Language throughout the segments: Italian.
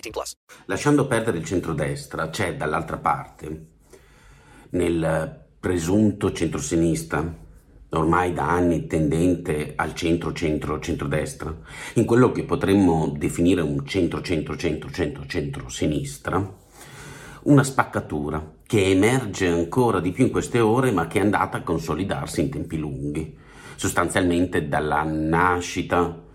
18 plus. Lasciando perdere il centrodestra, c'è dall'altra parte, nel presunto centrosinistra, ormai da anni tendente al centro-centro-centrodestra, in quello che potremmo definire un centro-centro-centro-centro-centro-sinistra, una spaccatura che emerge ancora di più in queste ore ma che è andata a consolidarsi in tempi lunghi, sostanzialmente dalla nascita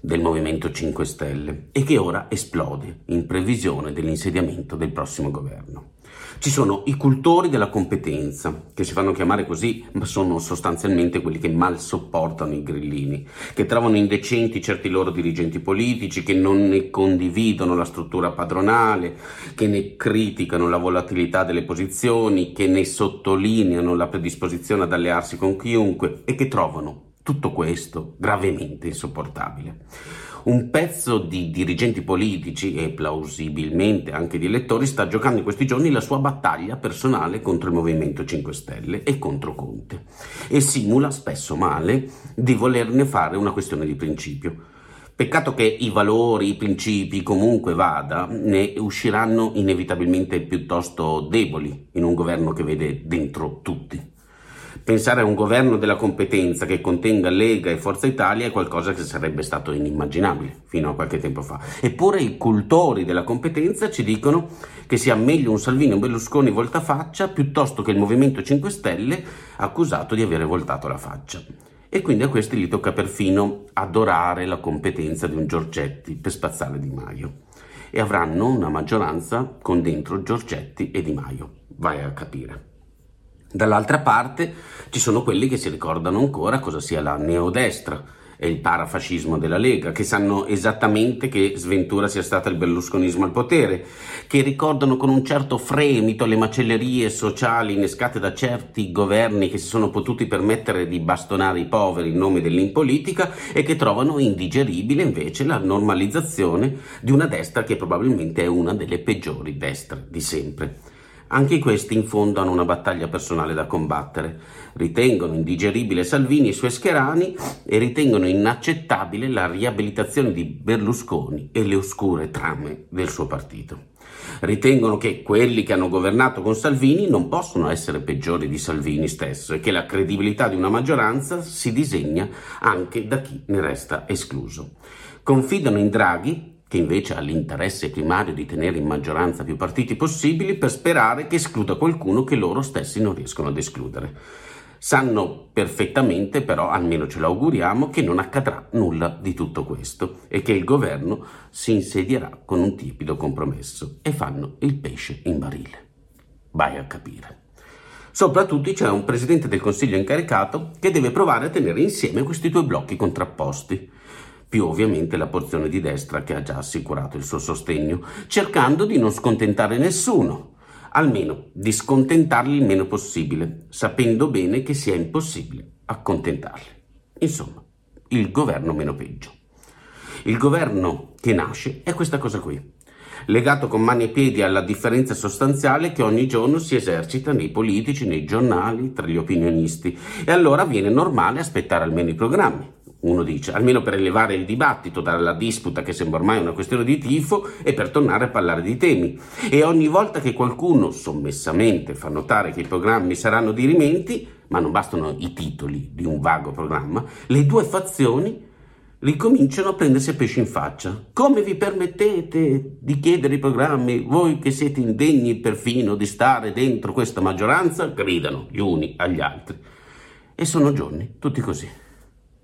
del Movimento 5 Stelle e che ora esplode in previsione dell'insediamento del prossimo governo. Ci sono i cultori della competenza, che si fanno chiamare così, ma sono sostanzialmente quelli che mal sopportano i grillini, che trovano indecenti certi loro dirigenti politici, che non ne condividono la struttura padronale, che ne criticano la volatilità delle posizioni, che ne sottolineano la predisposizione ad allearsi con chiunque e che trovano tutto questo gravemente insopportabile un pezzo di dirigenti politici e plausibilmente anche di elettori sta giocando in questi giorni la sua battaglia personale contro il Movimento 5 Stelle e contro Conte e simula spesso male di volerne fare una questione di principio. Peccato che i valori, i principi, comunque vada, ne usciranno inevitabilmente piuttosto deboli in un governo che vede dentro tutti. Pensare a un governo della competenza che contenga Lega e Forza Italia è qualcosa che sarebbe stato inimmaginabile fino a qualche tempo fa. Eppure i cultori della competenza ci dicono che sia meglio un Salvini o un Berlusconi voltafaccia piuttosto che il Movimento 5 Stelle accusato di avere voltato la faccia. E quindi a questi gli tocca perfino adorare la competenza di un Giorgetti per spazzare Di Maio. E avranno una maggioranza con dentro Giorgetti e Di Maio. Vai a capire. Dall'altra parte ci sono quelli che si ricordano ancora cosa sia la neodestra e il parafascismo della Lega, che sanno esattamente che sventura sia stata il berlusconismo al potere, che ricordano con un certo fremito le macellerie sociali innescate da certi governi che si sono potuti permettere di bastonare i poveri in nome dell'impolitica e che trovano indigeribile invece la normalizzazione di una destra che probabilmente è una delle peggiori destre di sempre. Anche questi in fondo hanno una battaglia personale da combattere. Ritengono indigeribile Salvini e i suoi scherani e ritengono inaccettabile la riabilitazione di Berlusconi e le oscure trame del suo partito. Ritengono che quelli che hanno governato con Salvini non possono essere peggiori di Salvini stesso e che la credibilità di una maggioranza si disegna anche da chi ne resta escluso. Confidano in Draghi che invece ha l'interesse primario di tenere in maggioranza più partiti possibili per sperare che escluda qualcuno che loro stessi non riescono ad escludere. Sanno perfettamente, però almeno ce l'auguriamo, che non accadrà nulla di tutto questo e che il governo si insedierà con un tipido compromesso e fanno il pesce in barile. Vai a capire. Soprattutto c'è un presidente del Consiglio incaricato che deve provare a tenere insieme questi due blocchi contrapposti più ovviamente la porzione di destra che ha già assicurato il suo sostegno, cercando di non scontentare nessuno, almeno di scontentarli il meno possibile, sapendo bene che sia impossibile accontentarli. Insomma, il governo meno peggio. Il governo che nasce è questa cosa qui, legato con mani e piedi alla differenza sostanziale che ogni giorno si esercita nei politici, nei giornali, tra gli opinionisti, e allora viene normale aspettare almeno i programmi uno dice, almeno per elevare il dibattito dalla disputa che sembra ormai una questione di tifo e per tornare a parlare di temi. E ogni volta che qualcuno sommessamente fa notare che i programmi saranno dirimenti, ma non bastano i titoli di un vago programma, le due fazioni ricominciano a prendersi a pesci in faccia. Come vi permettete di chiedere i programmi, voi che siete indegni perfino di stare dentro questa maggioranza? Gridano gli uni agli altri. E sono giorni tutti così.